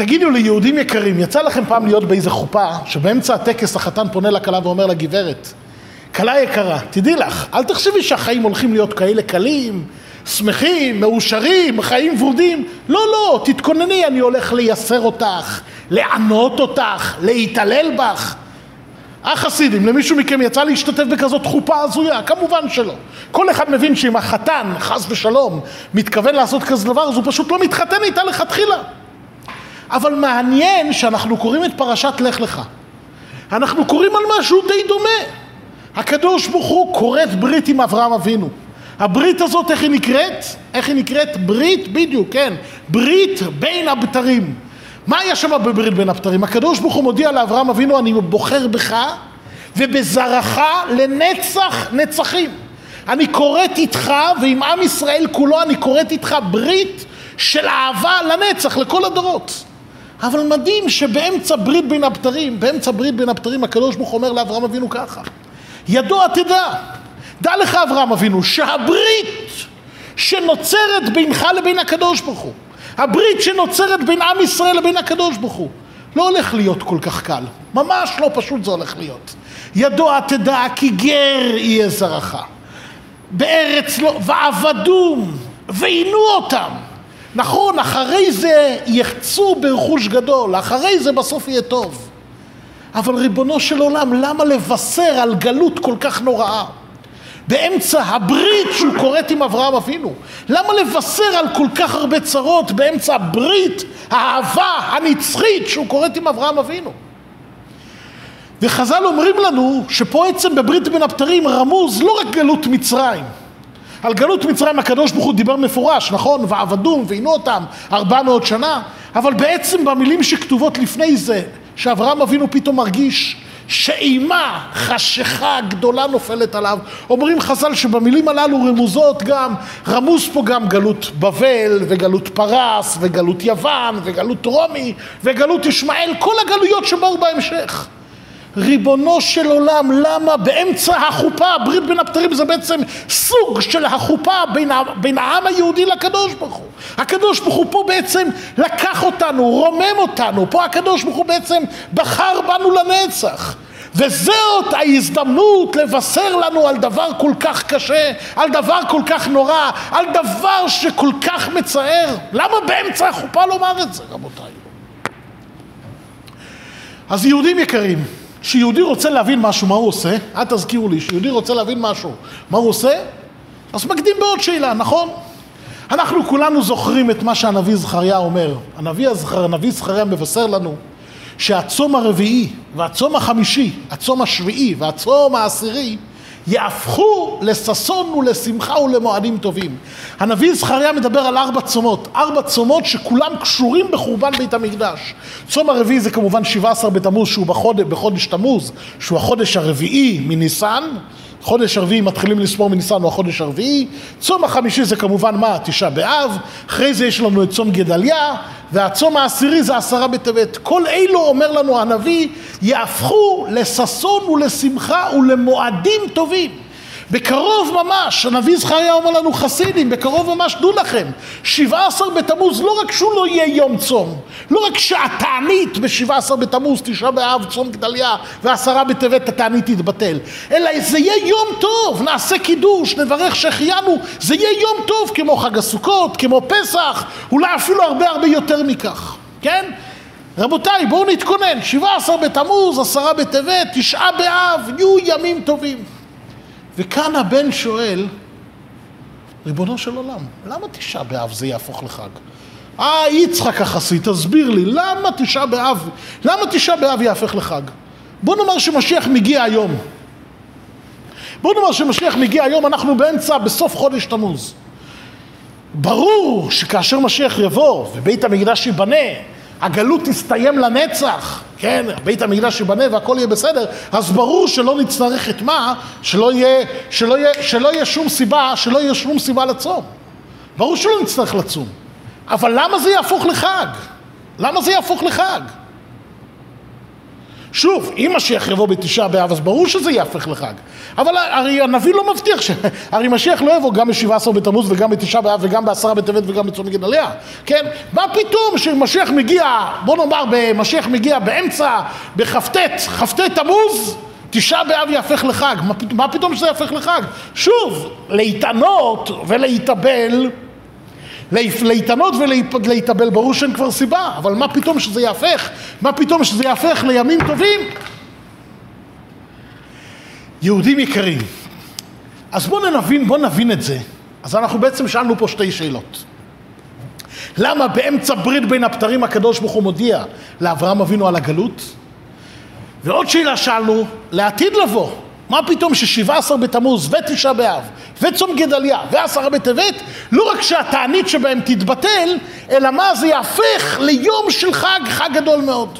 תגידו לי, יהודים יקרים, יצא לכם פעם להיות באיזה חופה, שבאמצע הטקס החתן פונה לכלה ואומר לה, גברת, כלה יקרה, תדעי לך, אל תחשבי שהחיים הולכים להיות כאלה קלים, שמחים, מאושרים, חיים ורודים. לא, לא, תתכונני, אני הולך לייסר אותך, לענות אותך, להתעלל בך. החסידים, למישהו מכם יצא להשתתף בכזאת חופה הזויה? כמובן שלא. כל אחד מבין שאם החתן, חס ושלום, מתכוון לעשות כזה דבר, אז הוא פשוט לא מתחתן איתה לכתחילה. אבל מעניין שאנחנו קוראים את פרשת לך לך. אנחנו קוראים על משהו די דומה. הקדוש ברוך הוא כורת ברית עם אברהם אבינו. הברית הזאת, איך היא נקראת? איך היא נקראת? ברית, בדיוק, כן. ברית בין הבתרים. מה היה שם בברית בין הבתרים? הקדוש ברוך הוא מודיע לאברהם אבינו, אני בוחר בך ובזרעך לנצח נצחים. אני כורת איתך ועם עם ישראל כולו אני כורת איתך ברית של אהבה לנצח, לכל הדורות. אבל מדהים שבאמצע ברית בין הבתרים, באמצע ברית בין הבתרים, הקדוש ברוך אומר לאברהם אבינו ככה: ידוע תדע, דע לך אברהם אבינו, שהברית שנוצרת בינך לבין הקדוש ברוך הוא, הברית שנוצרת בין עם ישראל לבין הקדוש ברוך הוא, לא הולך להיות כל כך קל, ממש לא פשוט זה הולך להיות. ידוע תדע כי גר יהיה זרעך, בארץ לא, ועבדום, ועינו אותם. נכון, אחרי זה יחצו ברכוש גדול, אחרי זה בסוף יהיה טוב. אבל ריבונו של עולם, למה לבשר על גלות כל כך נוראה? באמצע הברית שהוא כורת עם אברהם אבינו. למה לבשר על כל כך הרבה צרות באמצע הברית, האהבה הנצחית שהוא כורת עם אברהם אבינו? וחז"ל אומרים לנו שפה עצם בברית בין הבתרים רמוז לא רק גלות מצרים. על גלות מצרים הקדוש ברוך הוא דיבר מפורש, נכון? ועבדום ועינו אותם ארבע מאות שנה, אבל בעצם במילים שכתובות לפני זה, שאברהם אבינו פתאום מרגיש שאימה, חשיכה גדולה נופלת עליו. אומרים חז"ל שבמילים הללו רמוזות גם, רמוז פה גם גלות בבל וגלות פרס וגלות יוון וגלות רומי וגלות ישמעאל, כל הגלויות שבאו בהמשך. ריבונו של עולם, למה באמצע החופה, ברית בין הבתרים זה בעצם סוג של החופה בין, בין העם היהודי לקדוש ברוך הוא. הקדוש ברוך הוא פה בעצם לקח אותנו, רומם אותנו, פה הקדוש ברוך הוא בעצם בחר בנו לנצח. וזאת ההזדמנות לבשר לנו על דבר כל כך קשה, על דבר כל כך נורא, על דבר שכל כך מצער. למה באמצע החופה לומר את זה, רבותיי? אז יהודים יקרים, כשיהודי רוצה להבין משהו, מה הוא עושה? אל תזכירו לי, כשיהודי רוצה להבין משהו, מה הוא עושה? אז מקדים בעוד שאלה, נכון? אנחנו כולנו זוכרים את מה שהנביא זכריה אומר. הנביא, הזכר, הנביא זכריה מבשר לנו שהצום הרביעי והצום החמישי, הצום השביעי והצום העשירי יהפכו לששון ולשמחה ולמועדים טובים. הנביא זכריה מדבר על ארבע צומות, ארבע צומות שכולם קשורים בחורבן בית המקדש. צום הרביעי זה כמובן 17 בתמוז שהוא בחודש, בחודש תמוז, שהוא החודש הרביעי מניסן, חודש הרביעי מתחילים לספור מניסן הוא החודש הרביעי, צום החמישי זה כמובן מה? תשעה באב, אחרי זה יש לנו את צום גדליה, והצום העשירי זה עשרה בטבת. כל אלו, אומר לנו הנביא, יהפכו לששון ולשמחה ולמועדים טובים. בקרוב ממש, הנביא זכריה אומר לנו חסידים, בקרוב ממש, דעו לכם, שבעה עשר בתמוז, לא רק שהוא לא יהיה יום צום, לא רק שהתענית בשבעה עשר בתמוז, תשעה באב, צום גדליה, ועשרה בטבת התענית תתבטל, אלא זה יהיה יום טוב, נעשה קידוש, נברך שהחיינו, זה יהיה יום טוב כמו חג הסוכות, כמו פסח, אולי אפילו הרבה הרבה יותר מכך, כן? רבותיי, בואו נתכונן, שבעה עשר בתמוז, עשרה בטבת, תשעה באב, יהיו ימים טובים. וכאן הבן שואל, ריבונו של עולם, למה תשעה באב זה יהפוך לחג? אה, יצחק החסי, תסביר לי, למה תשעה באב, למה תשעה באב יהפך לחג? בוא נאמר שמשיח מגיע היום. בוא נאמר שמשיח מגיע היום, אנחנו באמצע, בסוף חודש תמוז. ברור שכאשר משיח יבוא ובית המקדש ייבנה, הגלות תסתיים לנצח, כן, בית המקדש ייבנה והכל יהיה בסדר, אז ברור שלא נצטרך את מה, שלא יהיה, שלא יהיה, שלא יהיה שום סיבה, שלא יהיה שום סיבה לצום. ברור שלא נצטרך לצום. אבל למה זה יהפוך לחג? למה זה יהפוך לחג? שוב, אם משיח יבוא בתשעה באב, אז ברור שזה יהפך לחג. אבל הרי הנביא לא מבטיח ש... הרי משיח לא יבוא גם בשבעה עשר בתמוז וגם בתשעה באב וגם בעשרה בטבת וגם בצום גדליה, כן? מה פתאום שמשיח מגיע, בוא נאמר, משיח מגיע באמצע, בכ"ט, כ"ט תמוז, תשעה באב יהפך לחג. מה פתאום שזה יהפך לחג? שוב, להתענות ולהתאבל להתענות ולהתאבל, ברור שאין כבר סיבה, אבל מה פתאום שזה יהפך? מה פתאום שזה יהפך לימים טובים? יהודים יקרים, אז בואו נבין, בואו נבין את זה. אז אנחנו בעצם שאלנו פה שתי שאלות. למה באמצע ברית בין הבתרים הקדוש ברוך הוא מודיע לאברהם אבינו על הגלות? ועוד שאלה שאלנו, לעתיד לבוא, מה פתאום ששבעה עשר בתמוז ותשעה באב וצום גדליה ועשרה בטבת, לא רק שהתענית שבהם תתבטל, אלא מה זה יהפך ליום של חג, חג גדול מאוד.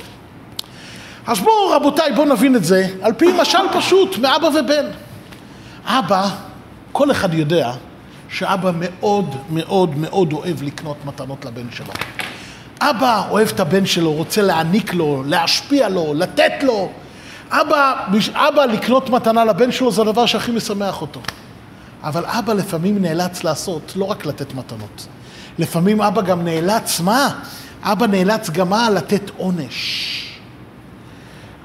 אז בואו רבותיי, בואו נבין את זה על פי משל פשוט מאבא ובן. אבא, כל אחד יודע שאבא מאוד מאוד מאוד אוהב לקנות מתנות לבן שלו. אבא אוהב את הבן שלו, רוצה להעניק לו, להשפיע לו, לתת לו. אבא, אבא לקנות מתנה לבן שלו זה הדבר שהכי משמח אותו. אבל אבא לפעמים נאלץ לעשות, לא רק לתת מתנות. לפעמים אבא גם נאלץ, מה? אבא נאלץ גם מה? לתת עונש.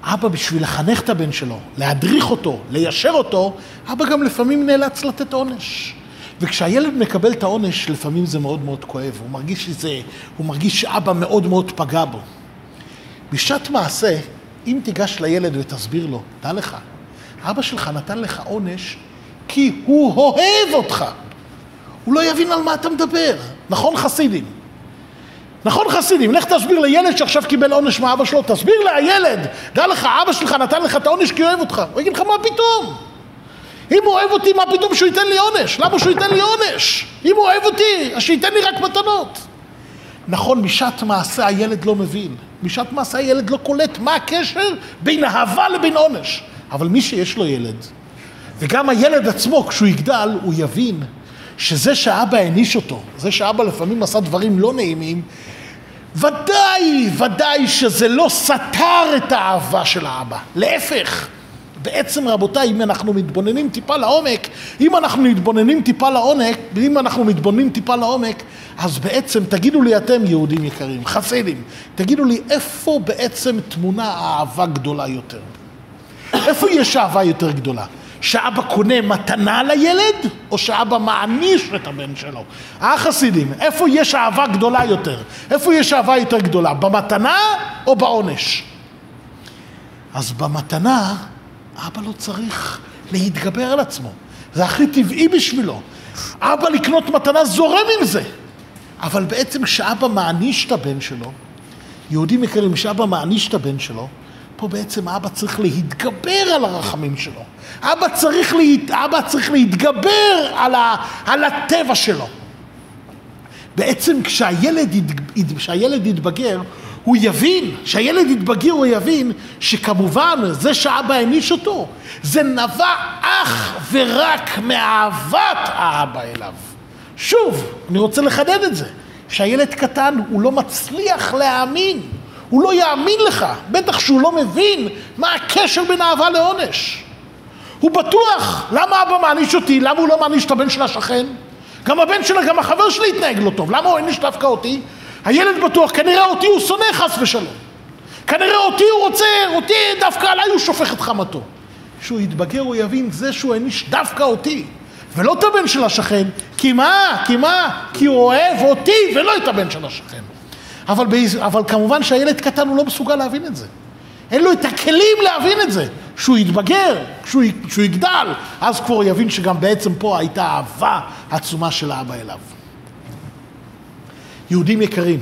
אבא בשביל לחנך את הבן שלו, להדריך אותו, ליישר אותו, אבא גם לפעמים נאלץ לתת עונש. וכשהילד מקבל את העונש, לפעמים זה מאוד מאוד כואב. הוא מרגיש שזה, הוא מרגיש שאבא מאוד מאוד פגע בו. בשעת מעשה, אם תיגש לילד ותסביר לו, דע לך, אבא שלך נתן לך עונש כי הוא אוהב אותך. הוא לא יבין על מה אתה מדבר. נכון חסידים? נכון חסידים, לך תסביר לילד שעכשיו קיבל עונש מאבא שלו, תסביר לילד, דע לך, אבא שלך נתן לך את העונש כי הוא אוהב אותך. הוא יגיד לך, מה פתאום? אם הוא אוהב אותי, מה פתאום שהוא ייתן לי עונש? למה שהוא ייתן לי עונש? אם הוא אוהב אותי, אז שייתן לי רק מתנות. נכון, בשעת מעשה הילד לא מבין. בשעת מעשה הילד לא קולט מה הקשר בין אהבה לבין עונש. אבל מי שיש לו ילד, וגם הילד עצמו, כשהוא יגדל, הוא יבין שזה שאבא העניש אותו, זה שאבא לפעמים עשה דברים לא נעימים, ודאי, ודאי שזה לא סתר את האהבה של האבא. להפך, בעצם רבותיי, אם אנחנו מתבוננים טיפה לעומק, אם אנחנו מתבוננים טיפה לעומק, ואם אנחנו מתבוננים טיפה לעומק, אז בעצם תגידו לי אתם, יהודים יקרים, חסידים, תגידו לי איפה בעצם תמונה אהבה גדולה יותר? איפה יש אהבה יותר גדולה? שאבא קונה מתנה לילד, או שאבא מעניש את הבן שלו? החסידים, איפה יש אהבה גדולה יותר? איפה יש אהבה יותר גדולה? במתנה או בעונש? אז במתנה, אבא לא צריך להתגבר על עצמו. זה הכי טבעי בשבילו. אבא לקנות מתנה זורם עם זה. אבל בעצם כשאבא מעניש את הבן שלו, יהודים יקרים, כשאבא מעניש את הבן שלו, פה בעצם אבא צריך להתגבר על הרחמים שלו. אבא צריך, להת... אבא צריך להתגבר על, ה... על הטבע שלו. בעצם כשהילד, ית... כשהילד יתבגר, הוא יבין, כשהילד יתבגר הוא יבין שכמובן זה שאבא העניש אותו, זה נבע אך ורק מאהבת האבא אליו. שוב, אני רוצה לחדד את זה, שהילד קטן הוא לא מצליח להאמין הוא לא יאמין לך, בטח שהוא לא מבין מה הקשר בין אהבה לעונש. הוא בטוח, למה אבא מעניש אותי? למה הוא לא מעניש את הבן של השכן? גם הבן שלה, גם החבר שלי התנהג לא טוב, למה הוא העניש דווקא אותי? הילד בטוח, כנראה אותי הוא שונא חס ושלום. כנראה אותי הוא רוצה, אותי דווקא עליי הוא שופך את חמתו. כשהוא יתבגר הוא יבין, זה שהוא העניש דווקא אותי, ולא את הבן של השכן, כי מה? כי מה? כי הוא אוהב אותי ולא את הבן של השכן. אבל, אבל כמובן שהילד קטן הוא לא מסוגל להבין את זה. אין לו את הכלים להבין את זה. כשהוא יתבגר, כשהוא, כשהוא יגדל, אז כבר יבין שגם בעצם פה הייתה אהבה עצומה של האבא אליו. יהודים יקרים,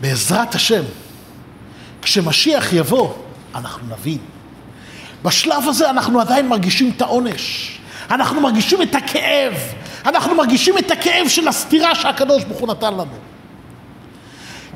בעזרת השם, כשמשיח יבוא, אנחנו נבין. בשלב הזה אנחנו עדיין מרגישים את העונש. אנחנו מרגישים את הכאב. אנחנו מרגישים את הכאב של הסתירה שהקדוש ברוך הוא נתן לנו.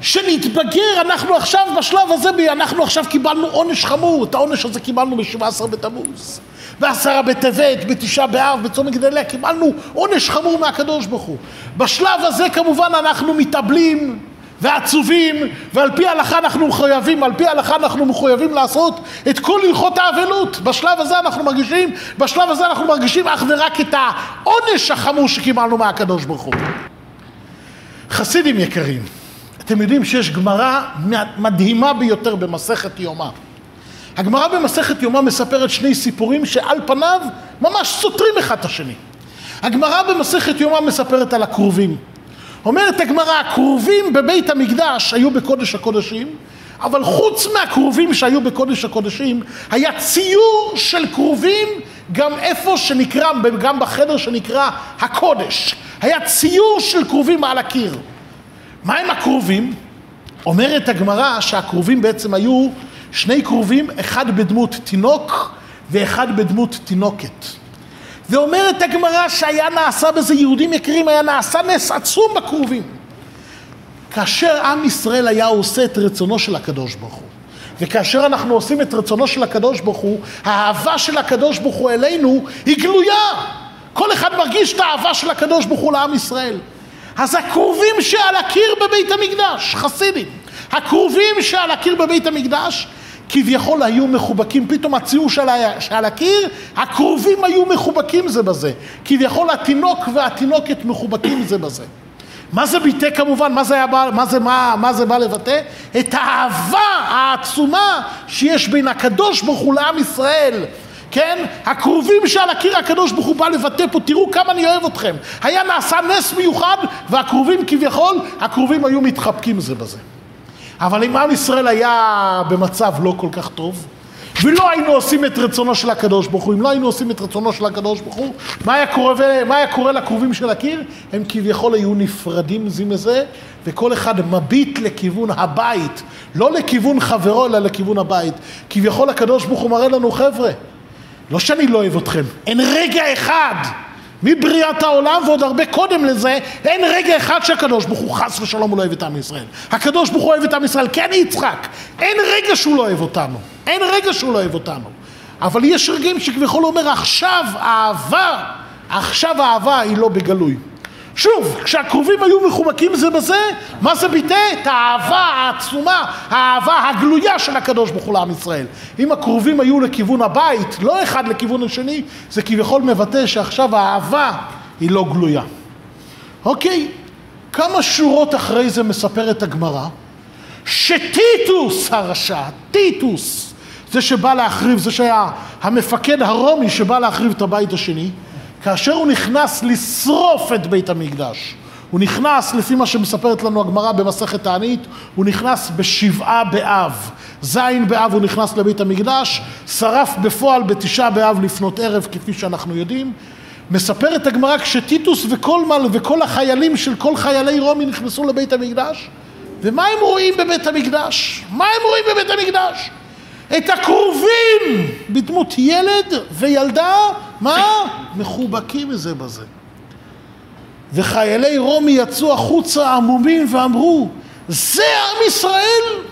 שנתבגר, אנחנו עכשיו בשלב הזה, אנחנו עכשיו קיבלנו עונש חמור, את העונש הזה קיבלנו ב-17 בתמוז, בעשרה בטבת, בתשעה באב, בצום גדליה, קיבלנו עונש חמור מהקדוש ברוך הוא. בשלב הזה כמובן אנחנו מתאבלים ועצובים, ועל פי ההלכה אנחנו מחויבים, על פי ההלכה אנחנו מחויבים לעשות את כל הלכות האבלות. בשלב הזה אנחנו מרגישים, בשלב הזה אנחנו מרגישים אך ורק את העונש החמור שקיבלנו מהקדוש ברוך הוא. חסידים יקרים, אתם יודעים שיש גמרא מדהימה ביותר במסכת יומא. הגמרא במסכת יומא מספרת שני סיפורים שעל פניו ממש סותרים אחד את השני. הגמרא במסכת יומא מספרת על הכרובים. אומרת הגמרא, הכרובים בבית המקדש היו בקודש הקודשים, אבל חוץ מהכרובים שהיו בקודש הקודשים, היה ציור של כרובים גם איפה שנקרא, גם בחדר שנקרא הקודש. היה ציור של כרובים על הקיר. מה עם הכרובים? אומרת הגמרא שהכרובים בעצם היו שני כרובים, אחד בדמות תינוק ואחד בדמות תינוקת. ואומרת הגמרא שהיה נעשה בזה, יהודים יקרים, היה נעשה נס עצום בכרובים. כאשר עם ישראל היה עושה את רצונו של הקדוש ברוך הוא, וכאשר אנחנו עושים את רצונו של הקדוש ברוך הוא, האהבה של הקדוש ברוך הוא אלינו היא גלויה. כל אחד מרגיש את האהבה של הקדוש ברוך הוא לעם ישראל. אז הכרובים שעל הקיר בבית המקדש, חסידים, הכרובים שעל הקיר בבית המקדש, כביכול היו מחובקים, פתאום הציור של שעל הקיר, הכרובים היו מחובקים זה בזה. כביכול התינוק והתינוקת מחובקים זה בזה. מה זה ביטא כמובן? מה זה, היה בא, מה, זה, מה, מה זה בא לבטא? את האהבה העצומה שיש בין הקדוש ברוך הוא לעם ישראל. כן? הכרובים שעל הקיר הקדוש ברוך הוא בא לבטא פה, תראו כמה אני אוהב אתכם. היה נעשה נס מיוחד, והכרובים כביכול, הכרובים היו מתחבקים זה בזה. אבל אם עם ישראל היה במצב לא כל כך טוב, ולא היינו עושים את רצונו של הקדוש ברוך הוא, אם לא היינו עושים את רצונו של הקדוש ברוך הוא, מה היה קורה, מה היה קורה לקרובים של הקיר? הם כביכול היו נפרדים זה מזה, וכל אחד מביט לכיוון הבית, לא לכיוון חברו, אלא לכיוון הבית. כביכול הקדוש ברוך הוא מראה לנו, חבר'ה, לא שאני לא אוהב אתכם, אין רגע אחד מבריאת העולם ועוד הרבה קודם לזה, אין רגע אחד שהקדוש ברוך הוא חס ושלום הוא לא אוהב את עם ישראל. הקדוש ברוך הוא אוהב את עם ישראל, כן יצחק, אין רגע שהוא לא אוהב אותנו, אין רגע שהוא לא אוהב אותנו. אבל יש רגעים שכביכול אומר עכשיו האהבה, עכשיו האהבה היא לא בגלוי. שוב, כשהקרובים היו מחומקים זה בזה, מה זה ביטא? את האהבה העצומה, האהבה הגלויה של הקדוש ברוך הוא לעם ישראל. אם הקרובים היו לכיוון הבית, לא אחד לכיוון השני, זה כביכול מבטא שעכשיו האהבה היא לא גלויה. אוקיי, כמה שורות אחרי זה מספרת הגמרא, שטיטוס הרשע, טיטוס, זה שבא להחריב, זה שהיה המפקד הרומי שבא להחריב את הבית השני, כאשר הוא נכנס לשרוף את בית המקדש, הוא נכנס, לפי מה שמספרת לנו הגמרא במסכת תענית, הוא נכנס בשבעה באב. זין באב הוא נכנס לבית המקדש, שרף בפועל בתשעה באב לפנות ערב, כפי שאנחנו יודעים. מספרת הגמרא כשטיטוס וכל, וכל החיילים של כל חיילי רומי נכנסו לבית המקדש, ומה הם רואים בבית המקדש? מה הם רואים בבית המקדש? את הקרובים בדמות ילד וילדה, מה? מחובקים זה בזה. וחיילי רומי יצאו החוצה עמומים ואמרו, זה עם ישראל?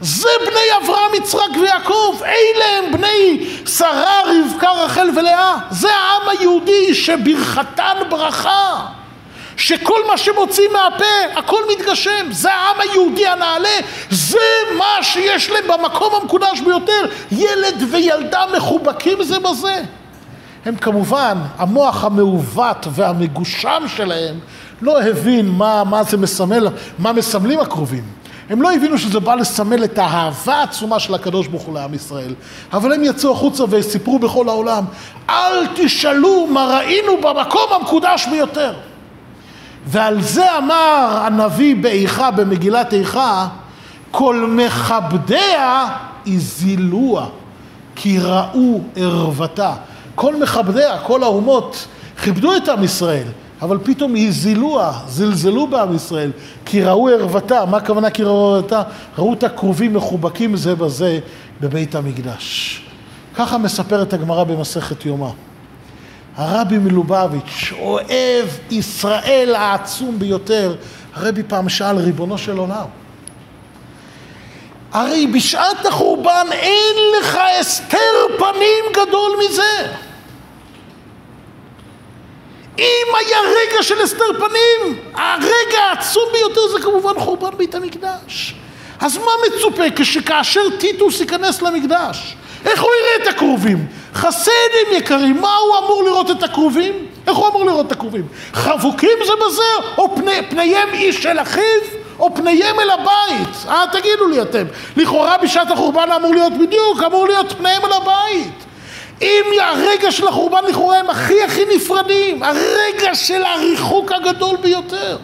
זה בני אברהם, יצחק ויעקב, אלה הם בני שרה, רבקה, רחל ולאה. זה העם היהודי שברכתן ברכה. שכל מה שמוציא מהפה, הכל מתגשם. זה העם היהודי הנעלה, זה מה שיש להם במקום המקודש ביותר. ילד וילדה מחובקים זה בזה. הם כמובן, המוח המעוות והמגושם שלהם לא הבין מה, מה זה מסמל, מה מסמלים הקרובים. הם לא הבינו שזה בא לסמל את האהבה העצומה של הקדוש ברוך הוא לעם ישראל. אבל הם יצאו החוצה וסיפרו בכל העולם, אל תשאלו מה ראינו במקום המקודש ביותר. ועל זה אמר הנביא באיכה, במגילת איכה, כל מכבדיה הזילוה, כי ראו ערוותה. כל מכבדיה, כל האומות, כיבדו את עם ישראל, אבל פתאום הזילוה, זלזלו בעם ישראל, כי ראו ערוותה. מה הכוונה כי ראו ערוותה? ראו את הקרובים מחובקים זה בזה בבית המקדש. ככה מספרת הגמרא במסכת יומא. הרבי מלובביץ', אוהב ישראל העצום ביותר, הרבי פעם שאל, ריבונו של עולם, הרי בשעת החורבן אין לך הסתר פנים גדול מזה. אם היה רגע של הסתר פנים, הרגע העצום ביותר זה כמובן חורבן בית המקדש. אז מה מצופה כשכאשר טיטוס ייכנס למקדש? איך הוא יראה את הכרובים? חסדים יקרים, מה הוא אמור לראות את הכרובים? איך הוא אמור לראות את הכרובים? חבוקים זה בזה, או פני, פניהם איש אל אחיו, או פניהם אל הבית? אה, תגידו לי אתם. לכאורה בשעת החורבן אמור להיות בדיוק, אמור להיות פניהם אל הבית. אם הרגע של החורבן לכאורה הם הכי הכי נפרדים, הרגע של הריחוק הגדול ביותר.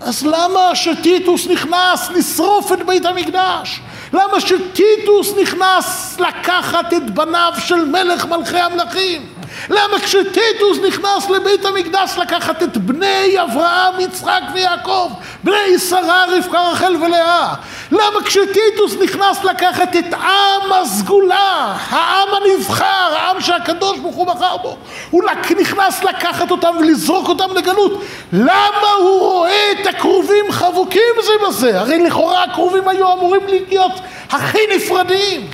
אז למה שטיטוס נכנס לשרוף את בית המקדש? למה שטיטוס נכנס לקחת את בניו של מלך מלכי המלכים? למה כשטיטוס נכנס לבית המקדש לקחת את בני אברהם, יצחק ויעקב, בני שרה, רבקה, רחל ולאה? למה כשטיטוס נכנס לקחת את עם הסגולה, העם הנבחר, העם שהקדוש ברוך הוא בחר בו, הוא נכנס לקחת אותם ולזרוק אותם לגלות? למה הוא רואה את הכרובים חבוקים זה בזה? הרי לכאורה הכרובים היו אמורים להיות הכי נפרדים.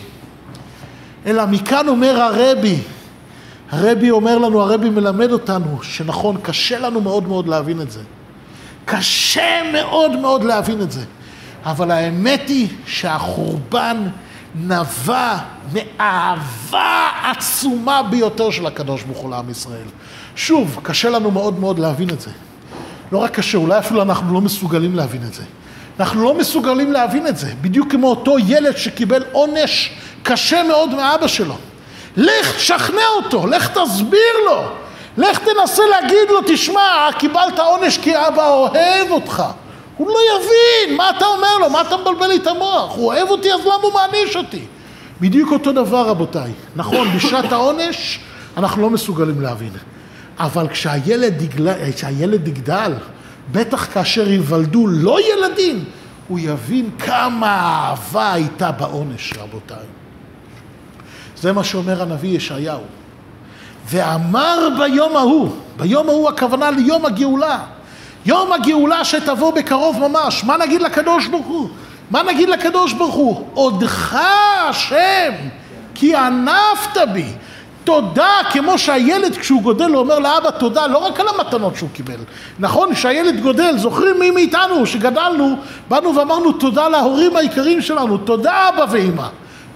אלא מכאן אומר הרבי, הרבי אומר לנו, הרבי מלמד אותנו, שנכון, קשה לנו מאוד מאוד להבין את זה. קשה מאוד מאוד להבין את זה. אבל האמת היא שהחורבן נבע מאהבה עצומה ביותר של הקדוש ברוך הוא לעם ישראל. שוב, קשה לנו מאוד מאוד להבין את זה. לא רק קשה, אולי אפילו אנחנו לא מסוגלים להבין את זה. אנחנו לא מסוגלים להבין את זה, בדיוק כמו אותו ילד שקיבל עונש קשה מאוד מאבא שלו. לך תשכנע אותו, לך תסביר לו, לך תנסה להגיד לו, תשמע, קיבלת עונש כי אבא אוהב אותך. הוא לא יבין, מה אתה אומר לו? מה אתה מבלבל לי את המוח? הוא אוהב אותי, אז למה הוא מעניש אותי? בדיוק אותו דבר, רבותיי. נכון, בשעת העונש אנחנו לא מסוגלים להבין. אבל כשהילד, יגל... כשהילד יגדל, בטח כאשר ייוולדו לא ילדים, הוא יבין כמה אהבה הייתה בעונש, רבותיי. זה מה שאומר הנביא ישעיהו. ואמר ביום ההוא, ביום ההוא הכוונה ליום הגאולה, יום הגאולה שתבוא בקרוב ממש, מה נגיד לקדוש ברוך הוא? מה נגיד לקדוש ברוך הוא? עודך השם, כי ענפת בי. תודה, כמו שהילד כשהוא גודל הוא אומר לאבא תודה, לא רק על המתנות שהוא קיבל. נכון, כשהילד גודל, זוכרים מי מאיתנו שגדלנו, באנו ואמרנו תודה להורים העיקריים שלנו, תודה אבא ואמא.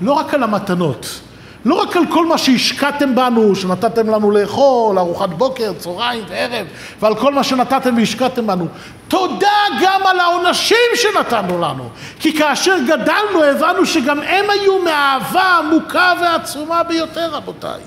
לא רק על המתנות. לא רק על כל מה שהשקעתם בנו, שנתתם לנו לאכול, ארוחת בוקר, צהריים וערב, ועל כל מה שנתתם והשקעתם בנו. תודה גם על העונשים שנתנו לנו. כי כאשר גדלנו הבנו שגם הם היו מאהבה עמוקה ועצומה ביותר, רבותיי.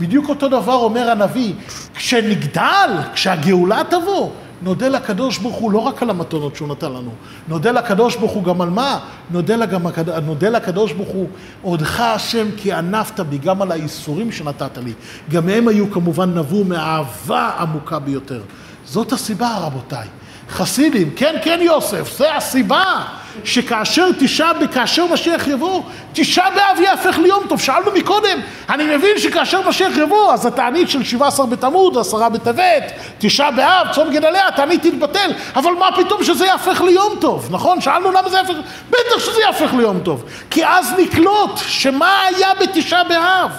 בדיוק אותו דבר אומר הנביא, כשנגדל, כשהגאולה תבוא, נודה לקדוש ברוך הוא לא רק על המתנות שהוא נתן לנו, נודה לקדוש ברוך הוא גם על מה? נודה, לגם, נודה לקדוש ברוך הוא, עודך השם כי ענפת בי, גם על האיסורים שנתת לי. גם הם היו כמובן נבעו מאהבה עמוקה ביותר. זאת הסיבה רבותיי. חסידים, כן, כן יוסף, זה הסיבה שכאשר תשעה, כאשר משיח יבוא, תשעה באב יהפך ליום טוב. שאלנו מקודם, אני מבין שכאשר משיח יבוא, אז התענית של 17 בתמוד, עשרה בטבת, תשעה באב, צום גדליה, התענית תתבטל, אבל מה פתאום שזה יהפך ליום טוב, נכון? שאלנו למה זה יהפך, בטח שזה יהפך ליום טוב, כי אז נקלוט שמה היה בתשעה באב,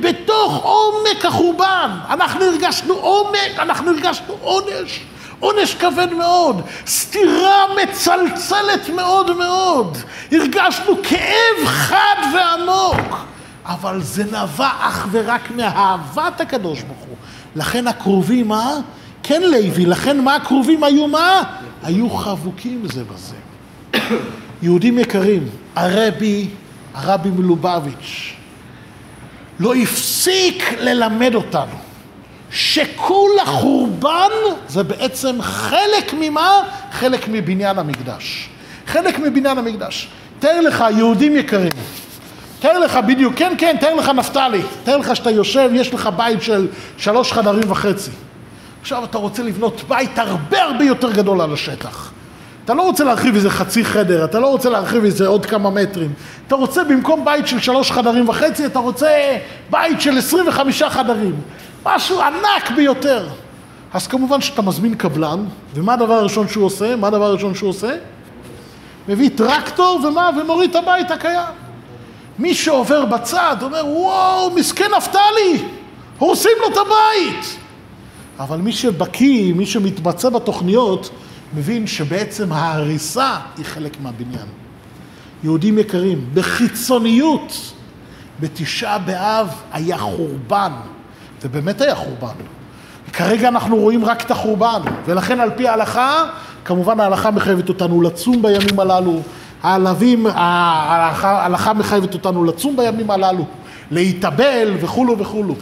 בתוך עומק החורבן, אנחנו הרגשנו עומק, אנחנו הרגשנו עונש. עונש כבד מאוד, סתירה מצלצלת מאוד מאוד, הרגשנו כאב חד ועמוק, אבל זה נבע אך ורק מאהבת הקדוש ברוך הוא. לכן הקרובים, מה? כן לוי, לכן מה הקרובים היו מה? היו חבוקים זה בזה. יהודים יקרים, הרבי, הרבי מלובביץ', לא הפסיק ללמד אותנו שכל החורבן זה בעצם חלק ממה? חלק מבניין המקדש. חלק מבניין המקדש. תאר לך, יהודים יקרים, תאר לך בדיוק, כן, כן, תאר לך נפתלי, תאר לך שאתה יושב, יש לך בית של שלוש חדרים וחצי. עכשיו אתה רוצה לבנות בית הרבה הרבה יותר גדול על השטח. אתה לא רוצה להרחיב איזה חצי חדר, אתה לא רוצה להרחיב איזה עוד כמה מטרים. אתה רוצה במקום בית של שלוש חדרים וחצי, אתה רוצה בית של עשרים וחמישה חדרים. משהו ענק ביותר. אז כמובן שאתה מזמין קבלן, ומה הדבר הראשון שהוא עושה? מה הדבר הראשון שהוא עושה? מביא טרקטור ומה? ומוריד את הבית הקיים. מי שעובר בצד אומר, וואו, מסכן נפתלי, הורסים לו את הבית. אבל מי שבקיא, מי שמתבצע בתוכניות, מבין שבעצם ההריסה היא חלק מהבניין. יהודים יקרים, בחיצוניות, בתשעה באב היה חורבן, ובאמת היה חורבן. כרגע אנחנו רואים רק את החורבן, ולכן על פי ההלכה, כמובן ההלכה מחייבת אותנו לצום בימים הללו, העלבים, ההלכה, ההלכה מחייבת אותנו לצום בימים הללו, להתאבל וכולו וכולו.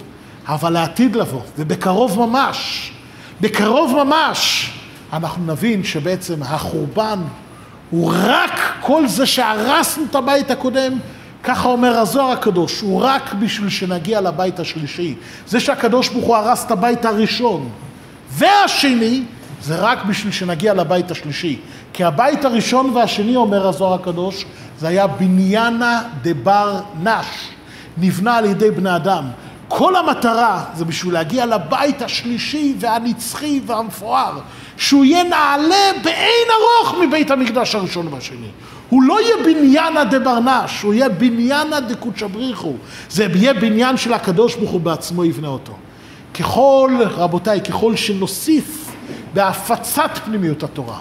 אבל לעתיד לבוא, ובקרוב ממש, בקרוב ממש, אנחנו נבין שבעצם החורבן הוא רק כל זה שהרסנו את הבית הקודם, ככה אומר הזוהר הקדוש, הוא רק בשביל שנגיע לבית השלישי. זה שהקדוש ברוך הוא הרס את הבית הראשון והשני, זה רק בשביל שנגיע לבית השלישי. כי הבית הראשון והשני, אומר הזוהר הקדוש, זה היה בניינה דבר נש, נבנה על ידי בני אדם. כל המטרה זה בשביל להגיע לבית השלישי והנצחי והמפואר, שהוא יהיה נעלה באין ארוך מבית המקדש הראשון והשני. הוא לא יהיה בניינה דברנש, הוא יהיה בניינה דקודשא בריחו. זה יהיה בניין של הקדוש ברוך הוא בעצמו יבנה אותו. ככל, רבותיי, ככל שנוסיף בהפצת פנימיות התורה,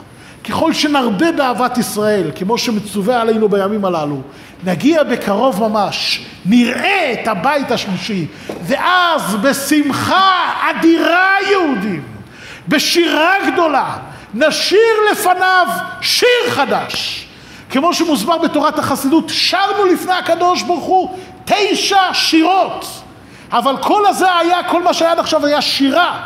ככל שנרבה באהבת ישראל, כמו שמצווה עלינו בימים הללו, נגיע בקרוב ממש, נראה את הבית השלישי, ואז בשמחה אדירה יהודים, בשירה גדולה, נשיר לפניו שיר חדש. כמו שמוסבר בתורת החסידות, שרנו לפני הקדוש ברוך הוא תשע שירות. אבל כל הזה היה, כל מה שהיה עד עכשיו היה שירה.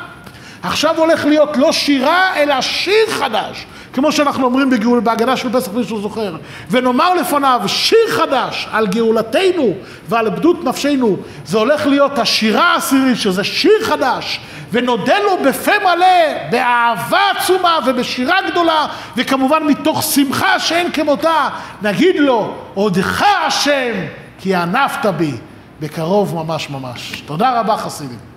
עכשיו הולך להיות לא שירה, אלא שיר חדש. כמו שאנחנו אומרים בגאול, בהגדה של פסח, מי שהוא זוכר. ונאמר לפניו שיר חדש על גאולתנו ועל בדות נפשנו. זה הולך להיות השירה העשירית, שזה שיר חדש. ונודה לו בפה מלא, באהבה עצומה ובשירה גדולה, וכמובן מתוך שמחה שאין כמותה, נגיד לו, עודך השם, כי ענפת בי, בקרוב ממש ממש. תודה רבה חסידים.